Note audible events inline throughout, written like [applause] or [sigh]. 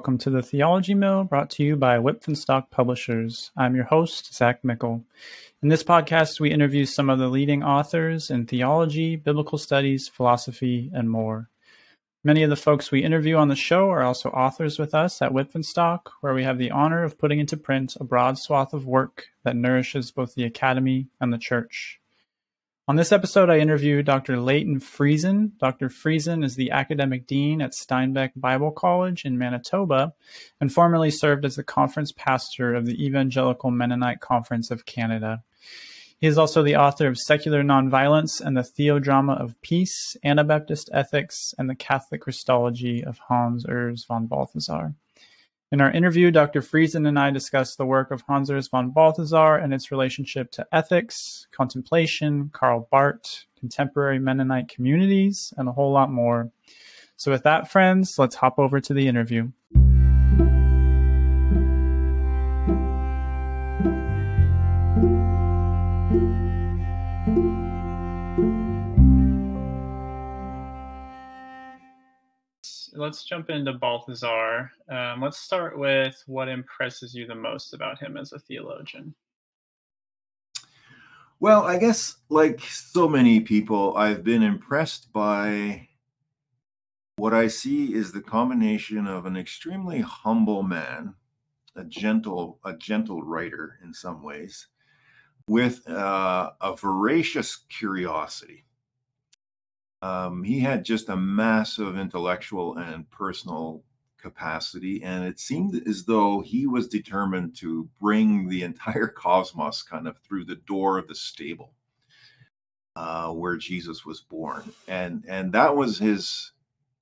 welcome to the Theology Mill brought to you by Wipf and Stock Publishers. I'm your host, Zach Mickle. In this podcast, we interview some of the leading authors in theology, biblical studies, philosophy, and more. Many of the folks we interview on the show are also authors with us at Wipf and Stock, where we have the honor of putting into print a broad swath of work that nourishes both the academy and the church. On this episode, I interview Dr. Layton Friesen. Dr. Friesen is the academic dean at Steinbach Bible College in Manitoba and formerly served as the conference pastor of the Evangelical Mennonite Conference of Canada. He is also the author of Secular Nonviolence and the Theodrama of Peace, Anabaptist Ethics, and the Catholic Christology of Hans Urs von Balthasar. In our interview, Dr. Friesen and I discussed the work of Hans Urs von Balthasar and its relationship to ethics, contemplation, Karl Barth, contemporary Mennonite communities, and a whole lot more. So, with that, friends, let's hop over to the interview. Let's jump into Balthasar. Um, let's start with what impresses you the most about him as a theologian. Well, I guess like so many people, I've been impressed by what I see is the combination of an extremely humble man, a gentle, a gentle writer in some ways, with uh, a voracious curiosity um, he had just a massive intellectual and personal capacity, and it seemed as though he was determined to bring the entire [laughs] cosmos kind of through the door of the stable uh, where Jesus was born, and and that was his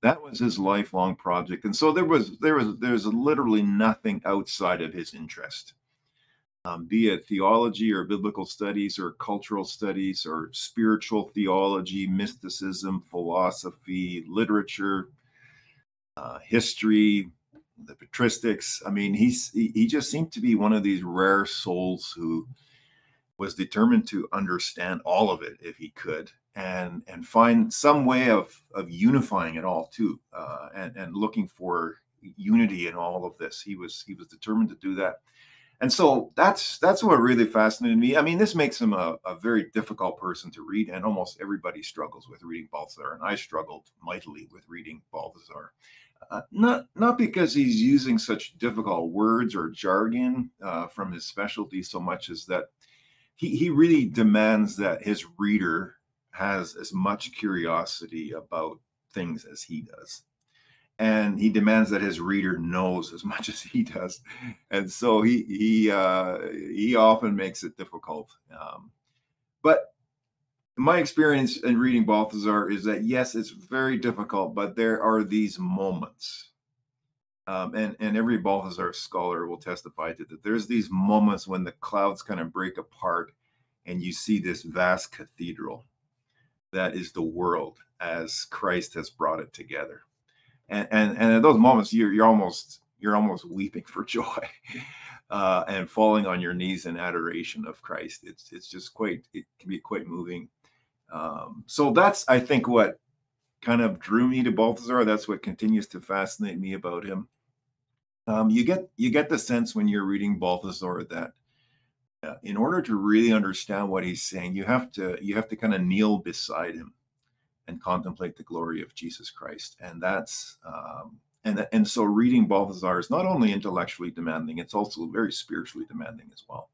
that was his lifelong project, and so there was there was there's literally nothing outside of his interest um, be it theology or biblical studies or cultural studies or spiritual theology, mysticism, philosophy, literature, uh, history, the patristics. I mean, he's he, he just seemed to be one of these rare souls who was determined to understand all of it if he could and and find some way of of unifying it all too uh, and and looking for unity in all of this he was he was determined to do that and so that's that's what really fascinated me. I mean, this makes him a, a very difficult person to read, and almost everybody struggles with reading Balthasar, and I struggled mightily with reading Balthasar. Uh, not not because he's using such difficult words or jargon uh, from his specialty so much as that he, he really demands that his reader has as much curiosity about things as he does and he demands that his reader knows as much as he does. And so he he uh, he often makes it difficult um, but my experience in reading balthasar is that yes it's very difficult but there are these moments um, and and every balthasar scholar will testify to that. There's these moments when the clouds kind of break apart and you see this vast cathedral that is the world as christ has brought it together and and, and at those moments you're you're almost you're almost weeping for [laughs] joy uh, and falling on your knees in adoration of Christ. It's it's just quite it can be quite moving. Um, so that's I think what kind of drew me to Balthasar. That's what continues to fascinate me about him. Um, you get you get the sense when you're reading Balthasar that uh, in order to really understand what he's saying, you have to you have to kind of kneel beside him and contemplate the glory of Jesus Christ. And that's um, and and so reading Balthasar is not only intellectually demanding; it's also very spiritually demanding as well.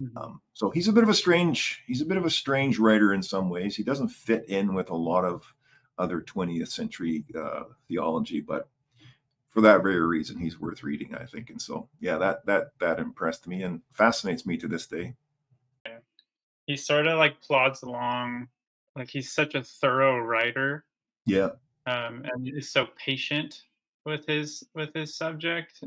Mm-hmm. Um, so he's a bit of a strange he's a bit of a strange writer in some ways. He doesn't fit in with a lot of other 20th century uh, theology, but for that very reason, he's worth reading, I think. And so, yeah, that that that impressed me and fascinates me to this day. He sort of like plods along like he's such a thorough writer. Yeah. Um, and is so patient with his with his subject.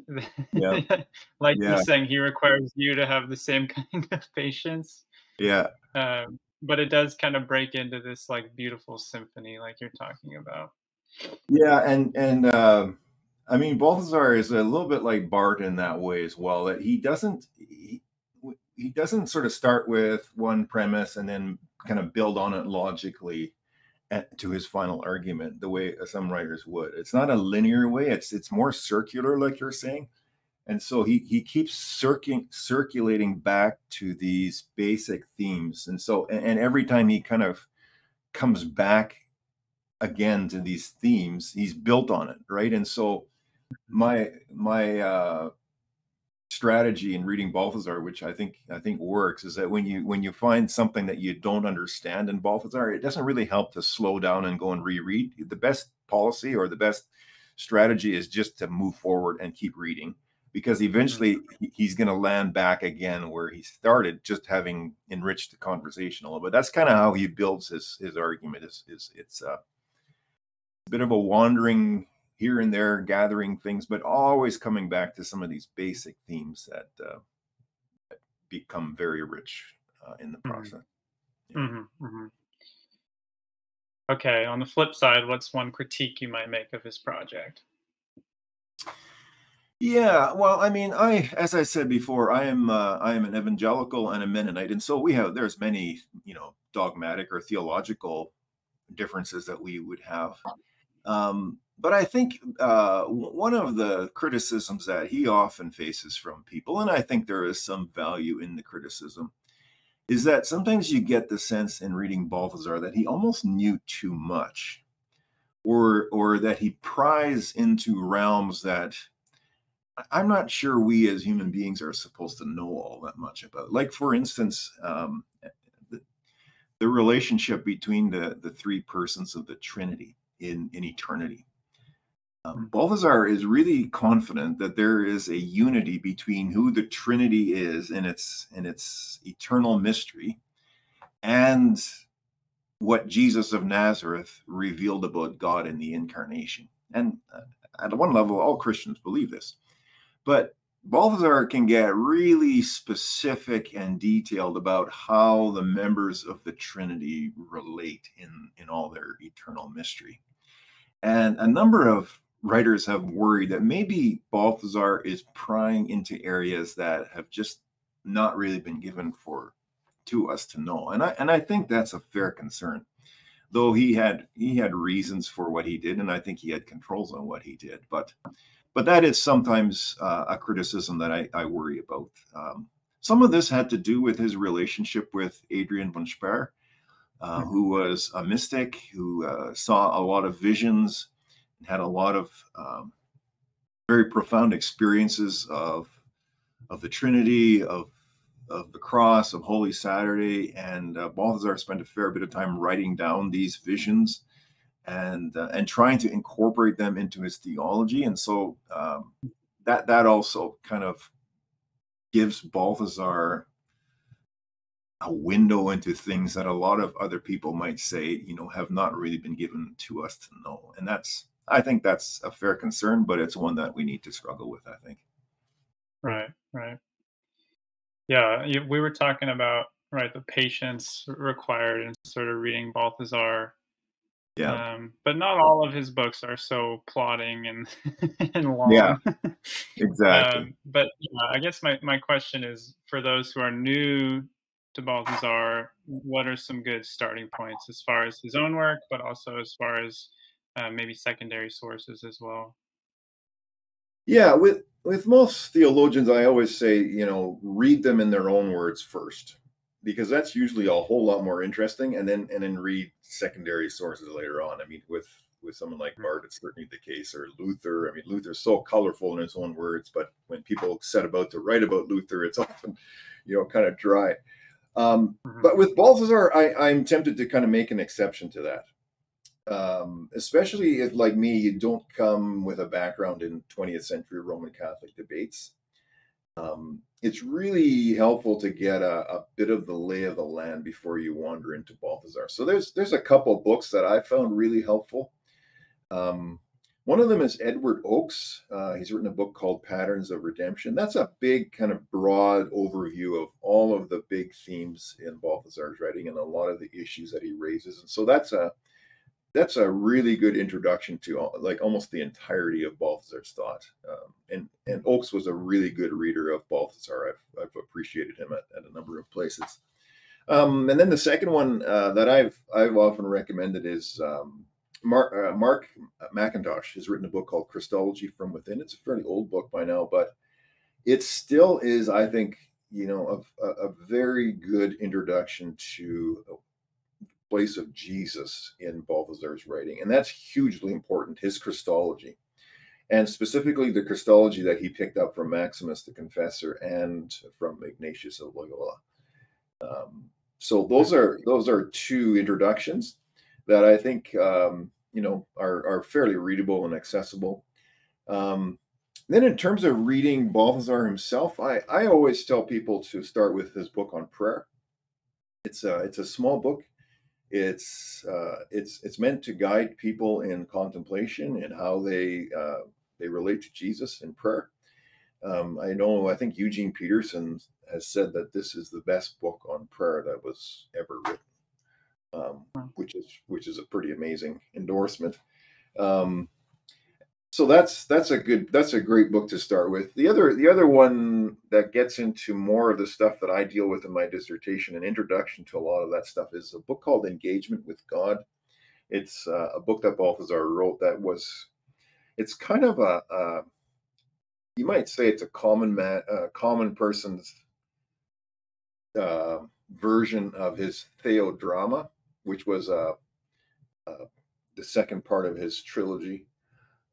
Yeah. [laughs] like yeah. you're saying, he requires you to have the same [laughs] kind of patience. Yeah. Um, but it does kind of break into this like beautiful symphony, like you're talking about. Yeah, and and uh, I mean Balthasar is a little bit like Barth in that way as well. That he doesn't he, he doesn't sort of start with one premise and then kind of build on it logically to his final argument the way some writers would. It's not a linear way. It's it's more circular, like you're saying. And so he he keeps circulating circulating back to these basic themes. And so and, and every time he kind of comes back again to these themes, he's built on it, right? And so my my uh strategy in reading Balthasar, which I think I think works, is that when you when you find something that you don't understand in Balthasar, it doesn't really help to slow down and go and reread. The best policy or the best strategy is just to move forward and keep reading because eventually mm-hmm. he's going to land back again where he started just having enriched the conversation a little bit that's kind of how he builds his his argument is is it's uh, a bit of a wandering here and there gathering things, but always coming back to some of these basic themes that, uh, that become very rich uh, in the mm-hmm. process. Mm-hmm. Yeah. Mm-hmm, mm-hmm. Okay, on the flip side, what's one critique you might make of his project? Yeah, well, I mean, I, as I said before, I am, uh, I am an evangelical and a Mennonite, and so we have, there's many, you know, dogmatic or theological differences that we would have. Um, but I think uh, one of the criticisms that he often faces from people, and I think there is some value in the criticism, is that sometimes you get the sense in reading Balthasar that he almost knew too much, or or that he pries into realms that I'm not sure we as human beings are supposed to know all that much about. Like for instance, um, the, the relationship between the the three persons of the Trinity in in eternity um, Balthasar is really confident that there is a unity between who the Trinity is in its in its eternal mystery and what Jesus of Nazareth revealed about God in the incarnation. And uh, at one level, all Christians believe this. But Balthasar can get really specific and detailed about how the members of the Trinity relate in, in all their eternal mystery. And a number of writers have worried that maybe Balthasar is prying into areas that have just not really been given for to us to know. And I and I think that's a fair concern. Though he had he had reasons for what he did, and I think he had controls on what he did. But but that is sometimes uh, a criticism that I, I worry about. Um, some of this had to do with his relationship with Adrienne von Speyr, uh, mm-hmm. who was a mystic who uh, saw a lot of visions and had a lot of um, very profound experiences of of the Trinity, of of the cross, of Holy Saturday, and uh, Balthasar spent a fair bit of time writing down these visions and uh, and trying to incorporate them into his theology. And so um, that that also kind of gives Balthasar a window into things that a lot of other people might say, you know, have not really been given to us to know. And that's I think that's a fair concern, but it's one that we need to struggle with, I think. Right, right. Yeah, we were talking about right the patience required in sort of reading Balthasar. Yeah, um, but not all of his books are so plotting and [laughs] and long. Yeah, [laughs] exactly. um, but yeah, I guess my my question is for those who are new to Balthasar, what are some good starting points as far as his own work, but also as far as uh, maybe secondary sources as well. Yeah, with with most theologians, I always say, you know, read them in their own words first, because that's usually a whole lot more interesting, and then and then read secondary sources later on. I mean, with with someone like Barth, mm-hmm. it's certainly the case, or Luther. I mean, Luther's so colorful in his own words, but when people set about to write about Luther, it's [laughs] often, you know, kind of dry. Um, mm-hmm. But with Balthasar, I, I'm tempted to kind of make an exception to that um, especially if, like me, you don't come with a background in 20th century Roman Catholic debates. Um, it's really helpful to get a, a, bit of the lay of the land before you wander into Balthasar. So there's there's a couple books that I found really helpful. Um, one of them is Edward Oakes. Uh, he's written a book called Patterns of Redemption. That's a big kind of broad overview of all of the big themes in Balthasar's writing and a lot of the issues that he raises. And so that's a that's a really good introduction to like almost the entirety of Balthasar's thought. Um, and and Oakes was a really good reader of Balthasar. I've I've appreciated him at, at a number of places. Um, and then the second one uh, that I've I've often recommended is um, Mark, uh, Mark McIntosh has written a book called Christology from Within. It's a fairly old book by now, but it still is, I think, you know, a, a very good introduction to the place of Jesus in Balthasar's writing, and that's hugely important. His Christology, and specifically the Christology that he picked up from Maximus the Confessor and from Ignatius of Loyola. Um, so those are those are two introductions that I think um, you know are are fairly readable and accessible. Um, then in terms of reading Balthasar himself, I I always tell people to start with his book on prayer. It's a it's a small book. It's uh, it's it's meant to guide people in contemplation and how they uh, they relate to Jesus in prayer. Um, I know I think Eugene Peterson has said that this is the best book on prayer that was ever written, um, which is which is a pretty amazing endorsement. Um, so that's that's a good that's a great book to start with. The other the other one that gets into more of the stuff that I deal with in my dissertation, an introduction to a lot of that stuff, is a book called Engagement with God. It's uh, a book that Balthasar wrote that was it's kind of a, a you might say it's a common man, a common person's uh, version of his Theodrama, which was uh, uh, the second part of his trilogy,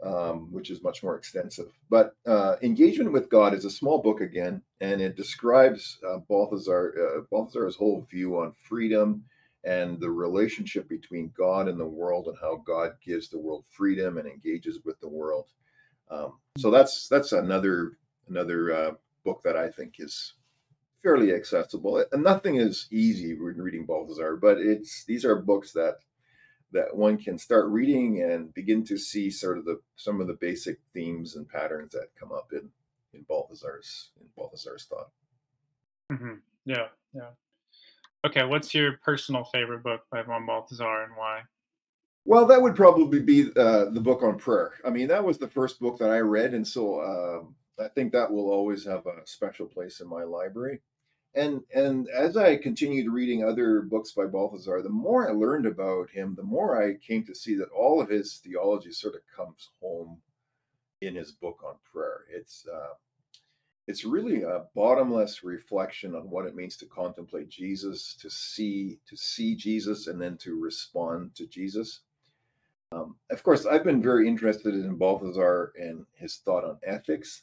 um, which is much more extensive. But uh, Engagement with God is a small book again, and it describes uh, Balthasar, uh, Balthasar's whole view on freedom and the relationship between God and the world, and how God gives the world freedom and engages with the world. Um, so that's that's another another uh, book that I think is fairly accessible. And nothing is easy when reading Balthasar, but it's these are books that that one can start reading and begin to see sort of the some of the basic themes and patterns that come up in in Balthasar's in Balthasar's thought. Mm-hmm. Yeah, yeah. Okay, what's your personal favorite book by von Balthasar and why? Well, that would probably be uh, the book on prayer. I mean, that was the first book that I read, and so uh, I think that will always have a special place in my library and and as I continued reading other books by Balthasar, the more I learned about him, the more I came to see that all of his theology sort of comes home in his book on prayer. It's uh, it's really a bottomless reflection on what it means to contemplate Jesus, to see to see Jesus, and then to respond to Jesus. Um, of course, I've been very interested in Balthasar and his thought on ethics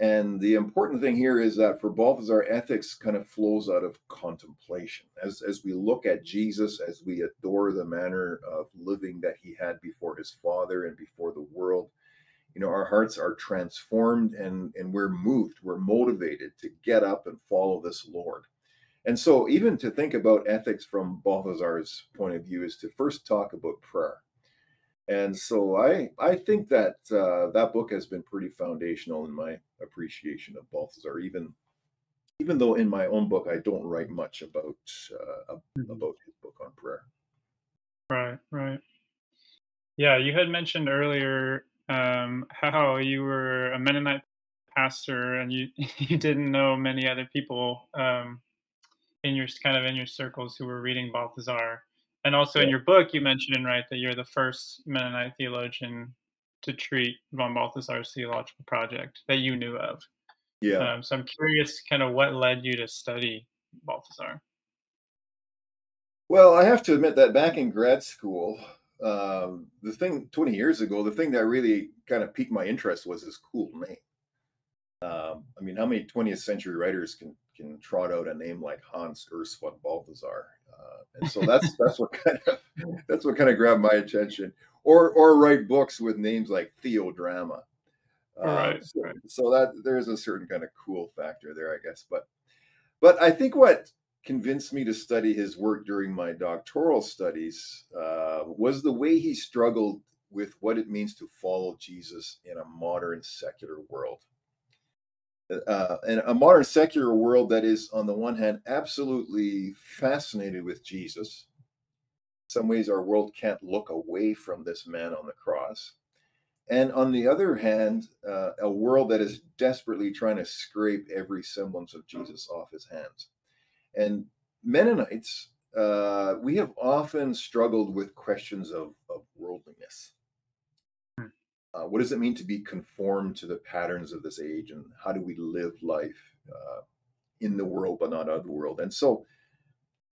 and the important thing here is that for Balthasar, ethics kind of flows out of contemplation. As, as we look at Jesus, as we adore the manner of living that he had before his Father and before the world, you know, our hearts are transformed and, and we're moved, we're motivated to get up and follow this Lord. And so, even to think about ethics from Balthasar's point of view is to first talk about prayer and so I I think that uh, that book has been pretty foundational in my appreciation of Balthasar, even even though in my own book I don't write much about uh, mm-hmm. about his book on prayer. Right, right. Yeah, you had mentioned earlier um, how you were a Mennonite pastor and you [laughs] you didn't know many other people um, in your kind of in your circles who were reading Balthasar. And also yeah. in your book, you mentioned, and right, that you're the first Mennonite theologian to treat von Balthasar's theological project that you knew of. Yeah. Um, so I'm curious, kind of, what led you to study Balthasar? Well, I have to admit that back in grad school, um, the thing 20 years ago, the thing that really kind of piqued my interest was his cool name. Um, I mean, how many 20th century writers can can trot out a name like Hans Urs von Balthasar? Uh, and so that's that's what kind of that's what kind of grabbed my attention. Or or write books with names like Theodrama. Uh, right, so, right. so that there's a certain kind of cool factor there, I guess. But but I think what convinced me to study his work during my doctoral studies uh, was the way he struggled with what it means to follow Jesus in a modern secular world uh, a modern secular world that is, on the one hand, absolutely fascinated with Jesus. In some ways, our world can't look away from this man on the cross. And on the other hand, uh, a world that is desperately trying to scrape every semblance of Jesus off his hands. And Mennonites, uh, we have often struggled with questions of, of worldliness. Uh, what does it mean to be conformed to the patterns of this age, and how do we live life uh, in the world but not of the world? And so,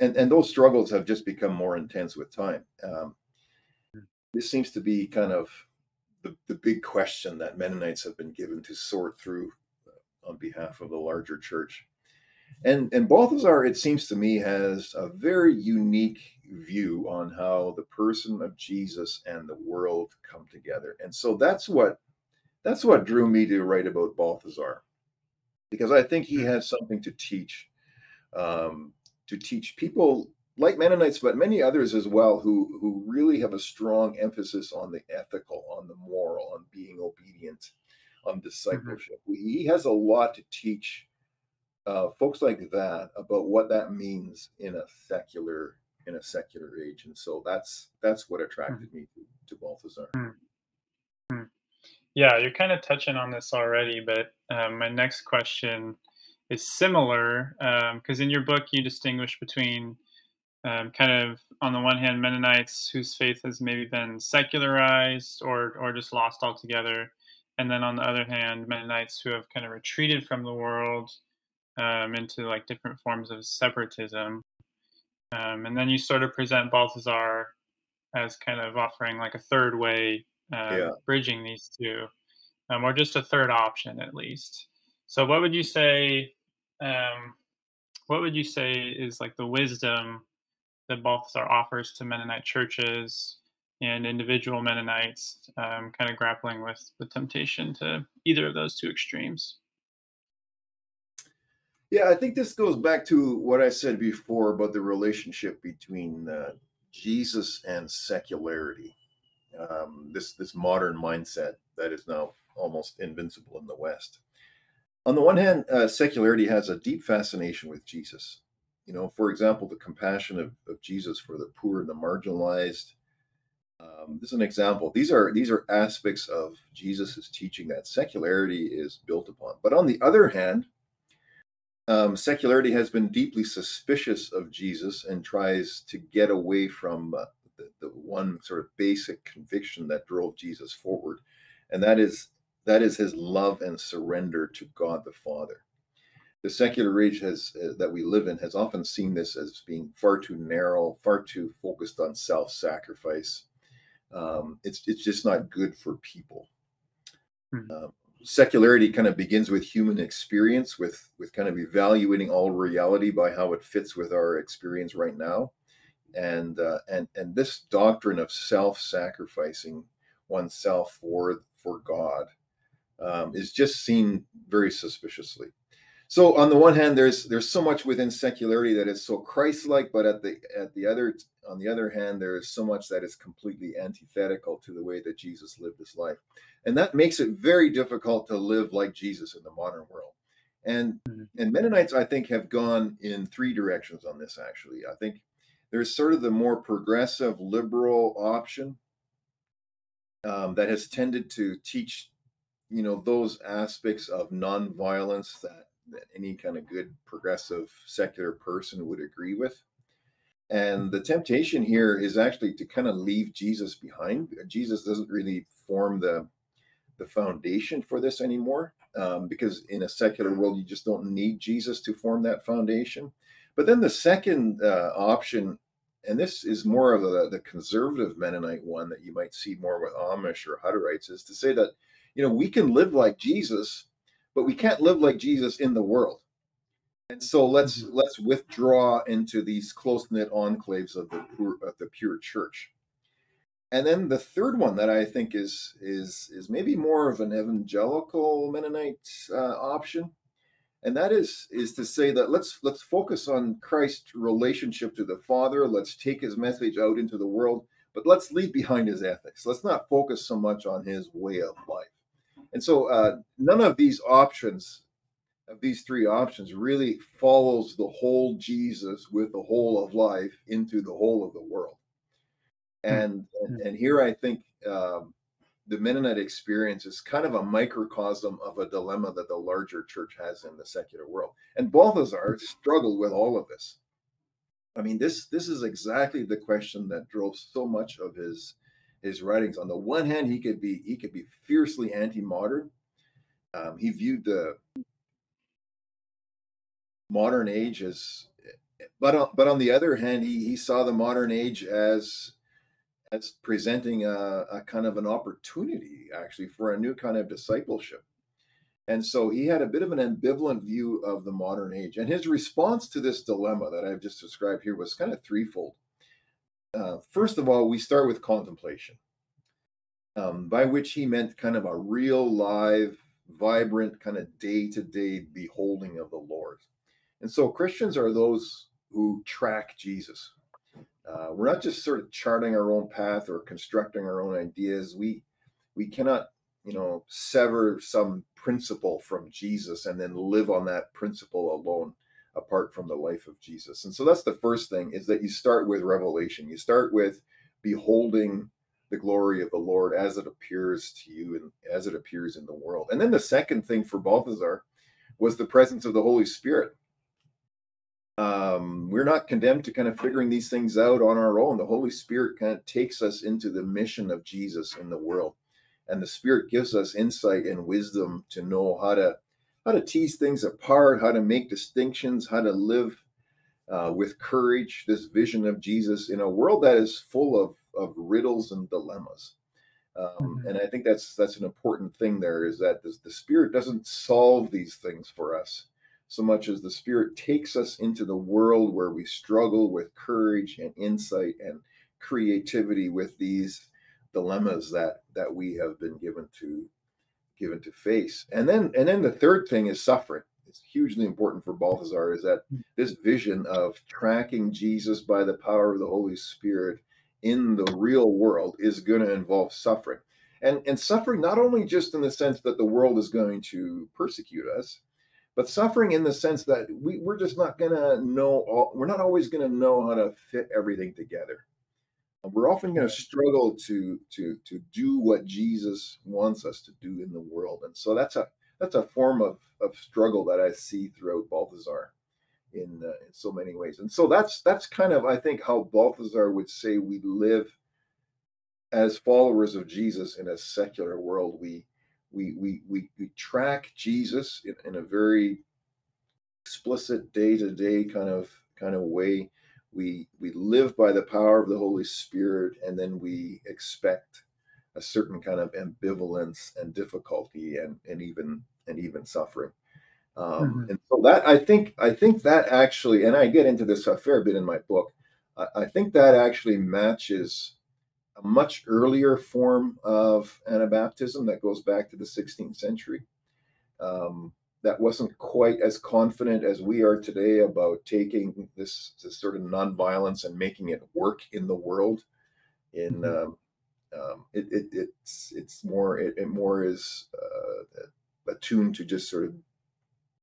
and and those struggles have just become more intense with time. Um, Hmm. this seems to be kind of the, the big question that Mennonites have been given to sort through uh, on behalf of the larger church. And and Balthasar, it seems to me, has a very unique view on how the person of Jesus and the world come together. And so that's what that's what drew me to write about Balthasar, because I think he has something to teach, um, to teach people like Mennonites, but many others as well, who who really have a strong emphasis on the ethical, on the moral, on being obedient, on discipleship. He has a lot to teach uh, folks like that about what that means in a secular in a secular age, and so that's that's what attracted me to, to Balthasar. Yeah, you're kind of touching on this already, but um, my next question is similar because in your book you distinguish between um, kind of on the one hand Mennonites whose faith has maybe been secularized or or just lost altogether, and then on the other hand Mennonites who have kind of retreated from the world um, into like different forms of separatism, um, and then you sort of present Balthasar as kind of offering like a third way, uh, Yeah. bridging these two, um, or just a third option at least. So, what would you say? Um, what would you say is like the wisdom that Balthasar offers to Mennonite churches and individual Mennonites, um, kind of grappling with the temptation to either of those two extremes? Yeah, I think this goes back to what I said before about the relationship between uh, Jesus and secularity. Um, this this modern mindset that is now almost invincible in the West. On the one hand, uh, secularity has a deep fascination with Jesus. You know, for example, the compassion of, of Jesus for the poor and the marginalized. Um, this is an example. These are these are aspects of Jesus's teaching that secularity is built upon. But on the other hand, um, secularity has been deeply suspicious of Jesus and tries to get away from uh, the, the one sort of basic conviction that drove Jesus forward, and that is that is his love and surrender to God the Father. The secular age has uh, that we live in has often seen this as being far too narrow, far too focused on self-sacrifice. Um, it's it's just not good for people. Hmm. Um, secularity kind of begins with human experience with with kind of evaluating all reality by how it fits with our experience right now. And uh, and and this doctrine of self-sacrificing oneself for for god um, is just seen very suspiciously so on the one hand there's there's so much within secularity that is so christ-like but at the at the other on the other hand there is so much that is completely antithetical to the way that jesus lived his life. And that makes it very difficult to live like jesus in the modern world. And Mhm. and mennonites i think have gone in three directions on this actually. I think there's sort of the more progressive liberal option um, that has tended to teach you know those aspects of nonviolence that that any kind of good progressive secular person would agree with. And the temptation here is actually to kind of leave jesus behind. Jesus doesn't really form the the foundation for this anymore um, because in a secular world you just don't need jesus to form that foundation. But then the second uh, option and this is more of the, the conservative mennonite one that you might see more with amish or hutterites is to say that you know we can live like jesus but we can't live like jesus in the world. And so let's Mhm. let's withdraw into these close-knit enclaves of the pure, of the pure church. And then the third one that i think is is is maybe more of an evangelical mennonite uh, option and that is is to say that let's let's focus on christ's relationship to the father. Let's take his message out into the world but let's leave behind his ethics. Let's not focus so much on his way of life and so uh, none of these options of these three options really follows the whole jesus with the whole of life into the whole of the world. And and, and here i think um, the mennonite experience is kind of a microcosm of a dilemma that the larger church has in the secular world. And balthasar struggled with all of this. I mean, this this is exactly the question that drove so much of his his writings. On the one hand, he could be he could be fiercely anti-modern. Um, he viewed the modern age as, but on, but on the other hand, he he saw the modern age as as presenting a, a kind of an opportunity actually for a new kind of discipleship. And so he had a bit of an ambivalent view of the modern age. And his response to this dilemma that I've just described here was kind of threefold. Uh, first of all, we start with contemplation, um, by which he meant kind of a real, live, vibrant, kind of day to day beholding of the Lord. And so Christians are those who track Jesus. Uh, we're not just sort of charting our own path or constructing our own ideas. We we cannot you know, sever some principle from Jesus and then live on that principle alone apart from the life of Jesus. And so that's the first thing is that you start with revelation. You start with beholding the glory of the Lord as it appears to you and as it appears in the world. And then the second thing for Balthasar was the presence of the Holy Spirit. Um, we're not condemned to kind of figuring these things out on our own. The Holy Spirit kind of takes us into the mission of Jesus in the world and the spirit gives us insight and wisdom to know how to how to tease things apart how to make distinctions how to live uh, with courage this vision of jesus in a world that is full of of riddles and dilemmas um, mm-hmm. and i think that's that's an important thing there is that the, the spirit doesn't solve these things for us so much as the spirit takes us into the world where we struggle with courage and insight and creativity with these dilemmas that that we have been given to given to face. And then and then the third thing is suffering. It's hugely important for Balthasar is that hmm. this vision of tracking Jesus by the power of the Holy Spirit in the real world is going to involve suffering. And and suffering not only just in the sense that the world is going to persecute us, but suffering in the sense that we, we're just not going to know all, we're not always going to know how to fit everything together we're often going to struggle to to to do what Jesus wants us to do in the world, and so that's a that's a form of of struggle that I see throughout Balthasar in uh, in so many ways, and so that's that's kind of I think how Balthasar would say we live as followers of Jesus in a secular world. We we we we, we track Jesus in, in a very explicit day to day kind of kind of way we we live by the power of the holy spirit and then we expect a certain kind of ambivalence and difficulty and and even and even suffering um, mm-hmm. and so that i think i think that actually and i get into this a fair bit in my book I, I think that actually matches a much earlier form of anabaptism that goes back to the 16th century um, that wasn't quite as confident as we are today about taking this, this sort of nonviolence and making it work in the world. In mm-hmm. um, um, it, it, it's it's more it, it more is uh, attuned to just sort of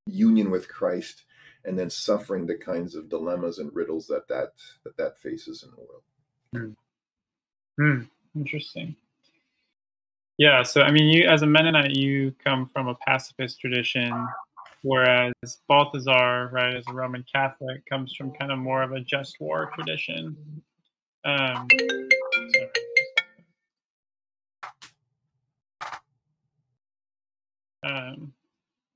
union with Christ and then suffering the kinds of dilemmas and riddles that that that, that faces in the world. Hmm. Hmm. Interesting. Yeah, so I mean, you as a Mennonite, you come from a pacifist tradition, whereas Balthasar, right, as a Roman Catholic, comes from kind of more of a just war tradition. Um, um,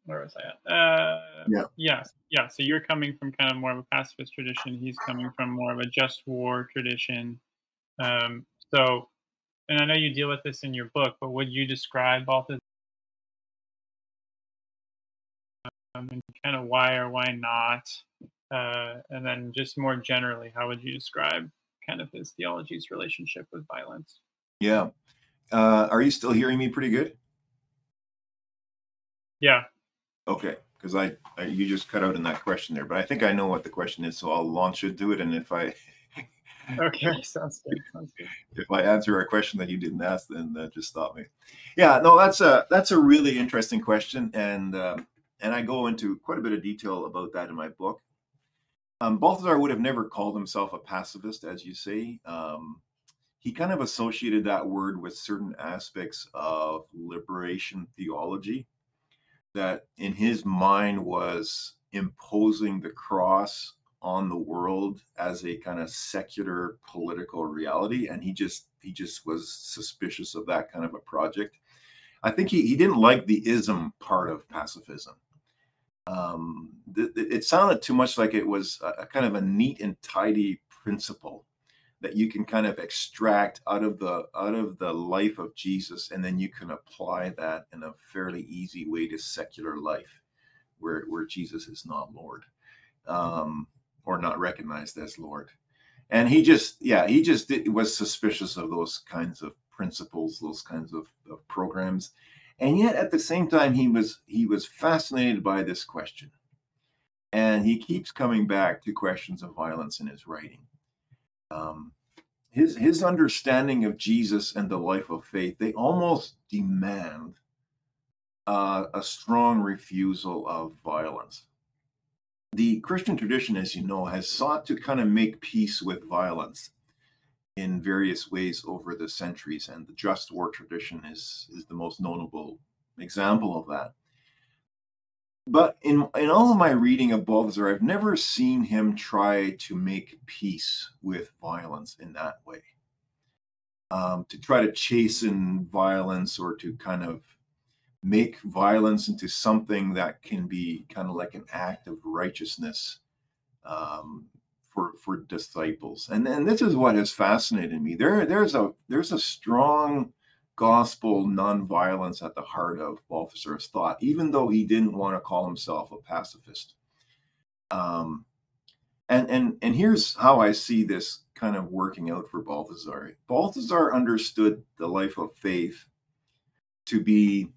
where was I at? Uh, yeah. yeah, yeah. So you're coming from kind of more of a pacifist tradition. He's coming from more of a just war tradition. Um, so and I know you deal with this in your book, but would you describe both of them and kind of why or why not? Uh, and then just more generally, how would you describe kind of his theology's relationship with violence? Yeah. Uh, are you still hearing me pretty good? Yeah. Okay. Because I, I, you just cut out in that question there, but I think I know what the question is, so I'll launch into it. And if I okay, [laughs] sounds good. Sounds good. If I answer a question that you didn't ask, then uh, just stop me. Yeah, no, that's a that's a really interesting question, and um, and I go into quite a bit of detail about that in my book. Um, Balthasar would have never called himself a pacifist, as you say. Um, he kind of associated that word with certain aspects of liberation theology that in his mind was imposing the cross on the world as a kind of secular political reality, and he just he just was suspicious of that kind of a project. I think he, he didn't like the ism part of pacifism. Um, th- it sounded too much like it was a, a kind of a neat and tidy principle that you can kind of extract out of the out of the life of Jesus, and then you can apply that in a fairly easy way to secular life, where where Jesus is not Lord, um, or not recognized as Lord. And he just, yeah, he just did, was suspicious of those kinds of principles, those kinds of, of programs, and yet at the same time, he was he was fascinated by this question, and he keeps coming back to questions of violence in his writing um, his his understanding of Jesus and the life of faith, they almost demand uh, a strong refusal of violence. The Christian tradition, as you know, has sought to kind of make peace with violence in various ways over the centuries, and the just war tradition is is the most notable example of that but in in all of my reading of Balthasar, I've never seen him try to make peace with violence in that way. Um, to try to chasten violence or to kind of make violence into something that can be kind of like an act of righteousness um, for for disciples. And and this is what has fascinated me. There there's a there's a strong gospel nonviolence at the heart of Balthasar's thought, even though he didn't want to call himself a pacifist. Um, and and and here's how I see this kind of working out for Balthasar. Balthasar understood the life of faith to be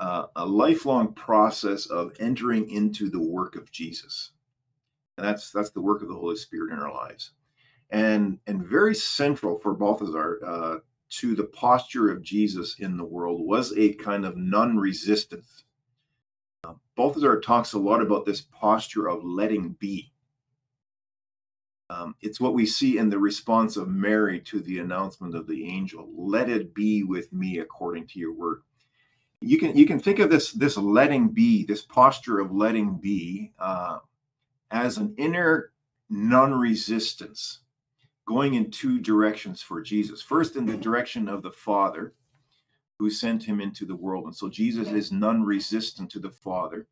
uh, a lifelong process of entering into the work of Jesus, and that's that's the work of the Holy Spirit in our lives. And and very central for Balthasar uh, to the posture of Jesus in the world was a kind of non resistance. Uh, Balthasar talks a lot about this posture of letting be. Um, it's what we see in the response of Mary to the announcement of the angel. Let it be with me according to your word. You can you can think of this this letting be, this posture of letting be, uh, as an inner non-resistance going in two directions for Jesus. First, in the direction of the Father who sent him into the world. And so Jesus is non-resistant to the Father.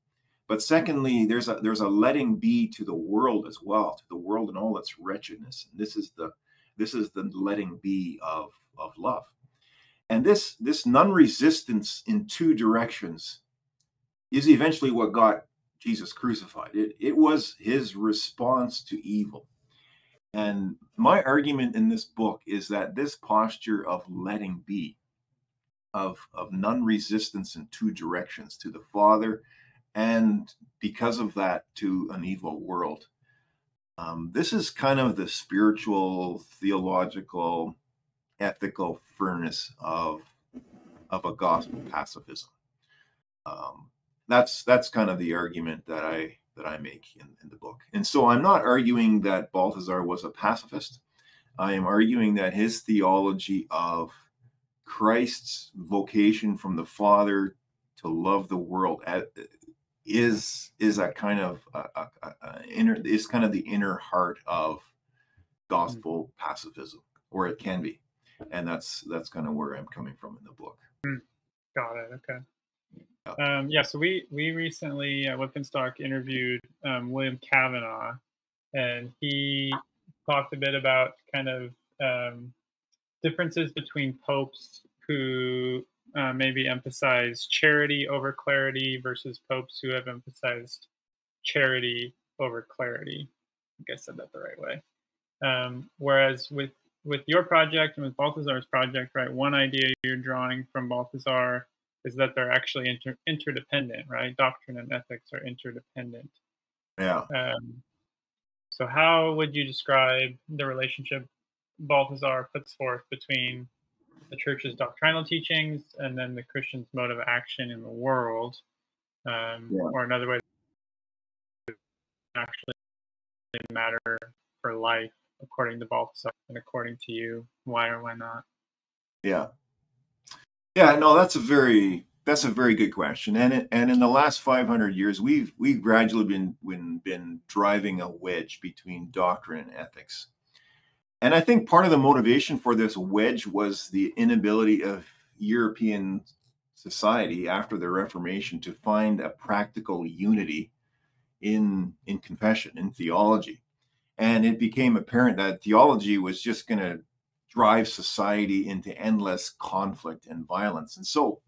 But secondly, there's a there's a letting be to the world as well, to the world and all its wretchedness. And this is the this is the letting be of of love. And this this non-resistance in two directions is eventually what got Jesus crucified. It it was his response to evil. And my argument in this book is that this posture of letting be, of, of non resistance in two directions to the Father, and because of that, to an evil world. Um, this is kind of the spiritual, theological, ethical furnace of, of a gospel pacifism. Um, that's that's kind of the argument that I that I make in, in the book. And so I'm not arguing that Balthasar was a pacifist. I am arguing that his theology of Christ's vocation from the Father to love the world is is a kind of a, a, a inner is kind of the inner heart of gospel pacifism, or it can be, and that's that's kind of where I'm coming from in the book. Mm. Got it. Okay. Um, yeah, so we we recently at Stock interviewed um, William Cavanaugh, and he talked a bit about kind of um, differences between popes who uh, maybe emphasize charity over clarity versus popes who have emphasized charity over clarity. I guess I said that the right way. Um, whereas with with your project and with Balthasar's project, right, one idea you're drawing from Balthasar is that they're actually inter- interdependent, right? Doctrine and ethics are interdependent. Yeah. Um, so, how would you describe the relationship Balthasar puts forth between the church's doctrinal teachings and then the Christian's mode of action in the world? Um, yeah. Or another way, actually matter for life according to Balthasar and according to you. Why or why not? Yeah. Yeah, no, that's a very that's a very good question, and and in the last 500 years, we've we've gradually been been, been driving a wedge between doctrine and ethics, and I think part of the motivation for this wedge was the inability of European society after the Reformation to find a practical unity in in confession in theology, and it became apparent that theology was just going to drive society into endless conflict and violence, and so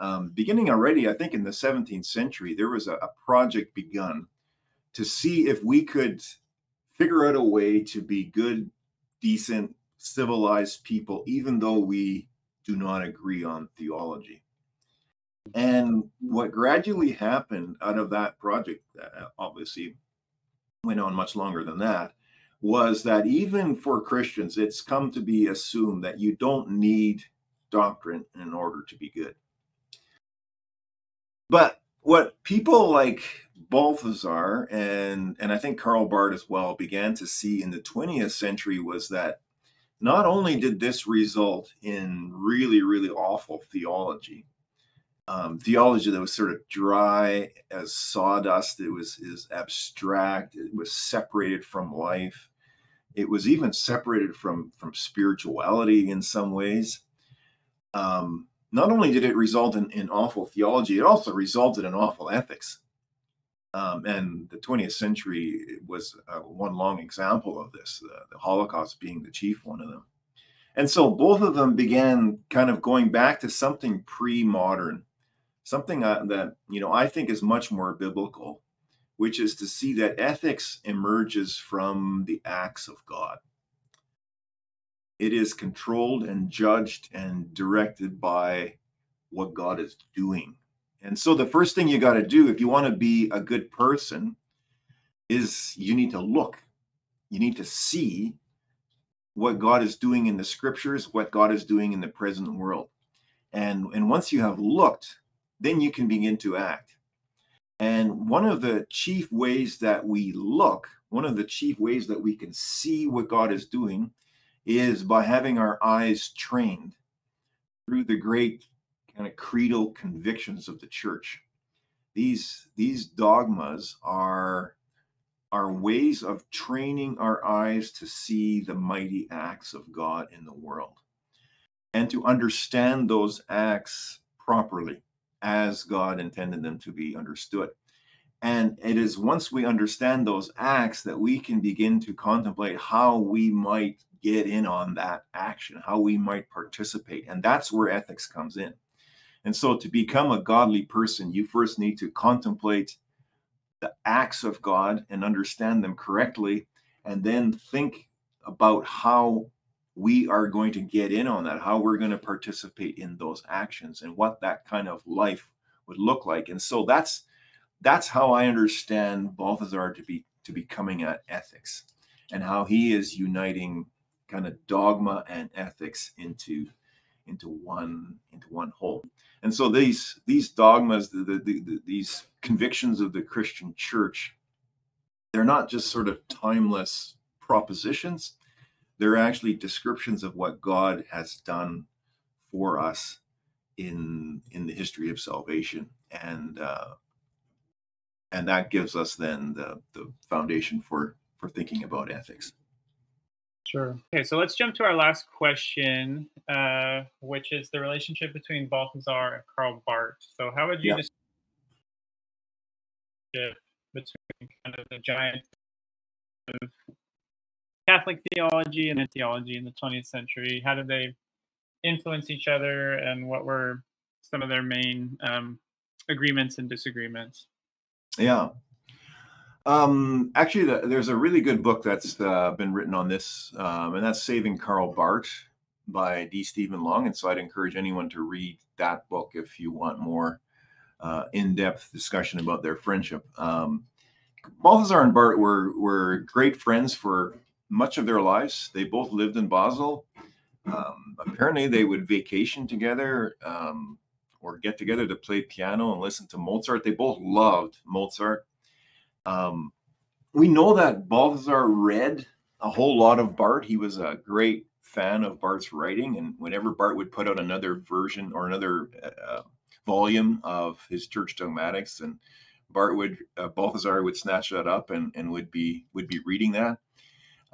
um, beginning already, I think in the 17th century, there was a, a project begun to see if we could figure out a way to be good, decent, civilized people, even though we do not agree on theology. And what gradually happened out of that project, uh, obviously went on much longer than that, was that even for Christians, it's come to be assumed that you don't need doctrine in order to be good. But what people like Balthasar and and I think Karl Barth as well began to see in the 20th century was that not only did this result in really really awful theology, um, theology that was sort of dry as sawdust, it was is abstract, it was separated from life, it was even separated from from spirituality in some ways. Um, not only did it result in, in awful theology, it also resulted in awful ethics. Um, and the 20th century was uh, one long example of this, uh, the Holocaust being the chief one of them. And so both of them began kind of going back to something pre-modern, something uh, that you know I think is much more biblical, which is to see that ethics emerges from the acts of God. It is controlled and judged and directed by what God is doing. And so the first thing you got to do if you want to be a good person is you need to look. You need to see what God is doing in the scriptures, what God is doing in the present world. And, and once you have looked, then you can begin to act. And one of the chief ways that we look, one of the chief ways that we can see what God is doing is by having our eyes trained through the great kind of creedal convictions of the church. These these dogmas are are ways of training our eyes to see the mighty acts of God in the world and to understand those acts properly as God intended them to be understood. And it is once we understand those acts that we can begin to contemplate how we might get in on that action, how we might participate. And that's where ethics comes in. And so to become a godly person, you first need to contemplate the acts of God and understand them correctly, and then think about how we are going to get in on that, how we're going to participate in those actions and what that kind of life would look like. And so that's that's how I understand Balthasar to be to be coming at ethics and how he is uniting kind of dogma and ethics into into one into one whole and so these these dogmas the, the, the, these convictions of the christian church they're not just sort of timeless propositions they're actually descriptions of what god has done for us in in the history of salvation and uh and that gives us then the the foundation for for thinking about ethics Sure. Okay, so let's jump to our last question, uh, which is the relationship between Balthasar and Karl Barth. So, how would you yeah. describe between kind of the giant of Catholic theology and theology in the 20th century? How did they influence each other, and what were some of their main um, agreements and disagreements? Yeah. Um, actually, the, there's a really good book that's uh, been written on this, um, and that's Saving Karl Barth by D. Stephen Long. And so I'd encourage anyone to read that book if you want more uh, in-depth discussion about their friendship. Um, Balthasar and Barth were were great friends for much of their lives. They both lived in Basel. Um, apparently, they would vacation together um, or get together to play piano and listen to Mozart. They both loved Mozart. Um, we know that Balthasar read a whole lot of Barth. He was a great fan of Barth's writing, and whenever Barth would put out another version or another uh, volume of his church dogmatics, and Barth would uh, would snatch that up and and would be would be reading that.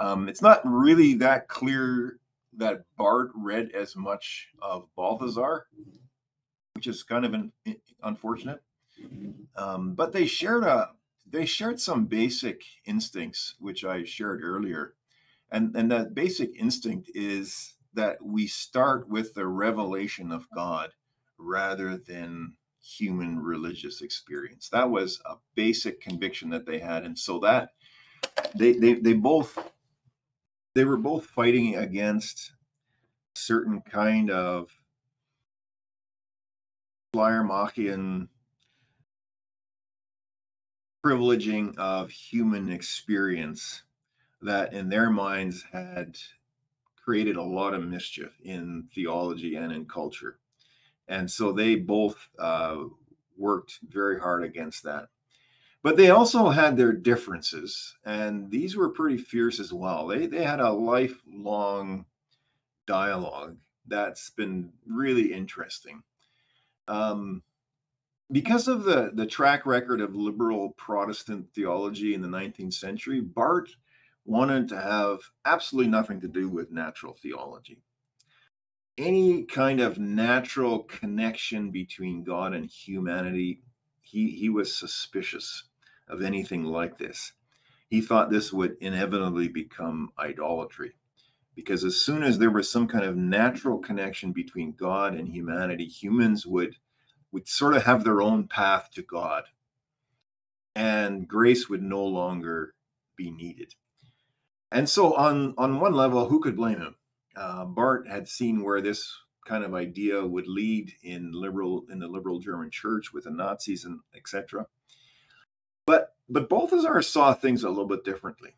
Um, it's not really that clear that Barth read as much of Balthasar, which is kind of an, unfortunate. Um, but they shared a they shared some basic instincts, which I shared earlier, and and that basic instinct is that we start with the revelation of God rather than human religious experience. That was a basic conviction that they had, and so that they they they both they were both fighting against certain kind of Schleiermachian privileging of human experience that in their minds had created a lot of mischief in theology and in culture. And so they both uh, worked very hard against that. But they also had their differences, and these were pretty fierce as well. They, they had a lifelong dialogue that's been really interesting. Um, because of the, the track record of liberal Protestant theology in the 19th century, Barth wanted to have absolutely nothing to do with natural theology. Any kind of natural connection between God and humanity, he, he was suspicious of anything like this. He thought this would inevitably become idolatry because as soon as there was some kind of natural connection between God and humanity, humans would would sort of have their own path to God, and grace would no longer be needed. And so, on on one level, who could blame him? Uh, Barth had seen where this kind of idea would lead in liberal in the liberal German church with the Nazis and etc. But but Balthasar saw things a little bit differently,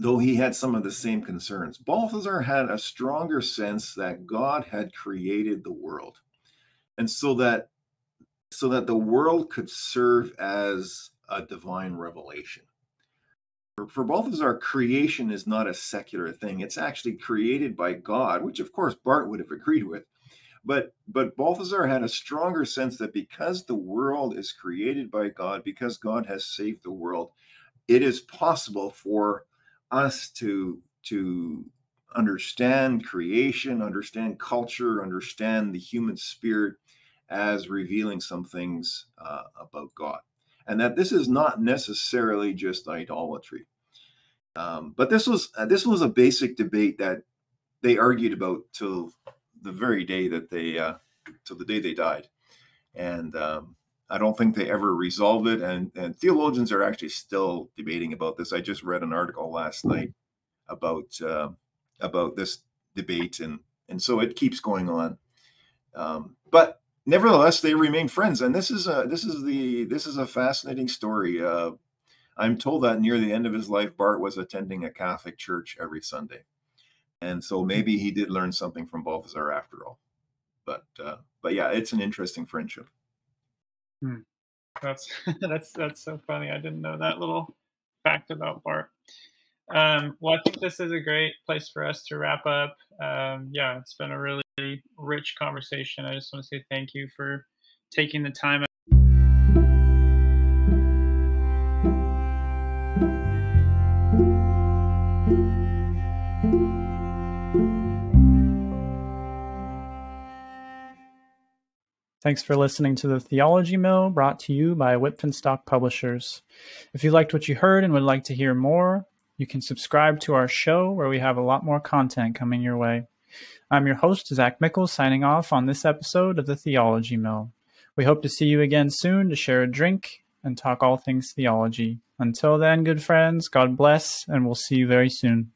though he had some of the same concerns. Balthasar had a stronger sense that God had created the world, and so that so that the world could serve as a divine revelation for for Balthasar, creation is not a secular thing. It's actually created by God, which of course Barth would have agreed with. But but Balthasar had a stronger sense that because the world is created by God, because God has saved the world, it is possible for us to to understand creation, understand culture, understand the human spirit as revealing some things uh, about God and that this is not necessarily just idolatry. Um, but this was uh, this was a basic debate that they argued about till the very day that they uh, till the day they died, and um, I don't think they ever resolved it. And, and theologians are actually still debating about this. I just read an article last night about uh, about this debate, and and so it keeps going on. Um, but nevertheless, they remain friends, and this is a this is the this is a fascinating story. Uh, I'm told that near the end of his life, Barth was attending a Catholic church every Sunday, and so maybe he did learn something from Balthasar after all. But uh, but yeah, it's an interesting friendship. Hmm. That's [laughs] that's that's so funny. I didn't know that little fact about Barth. Um, well, I think this is a great place for us to wrap up. Um, yeah, it's been a really rich conversation. I just want to say thank you for taking the time. Thanks for listening to the Theology Mill brought to you by Stock Publishers. If you liked what you heard and would like to hear more, you can subscribe to our show where we have a lot more content coming your way. I'm your host, Zach Mickle, signing off on this episode of the Theology Mill. We hope to see you again soon to share a drink and talk all things theology. Until then, good friends, God bless, and we'll see you very soon.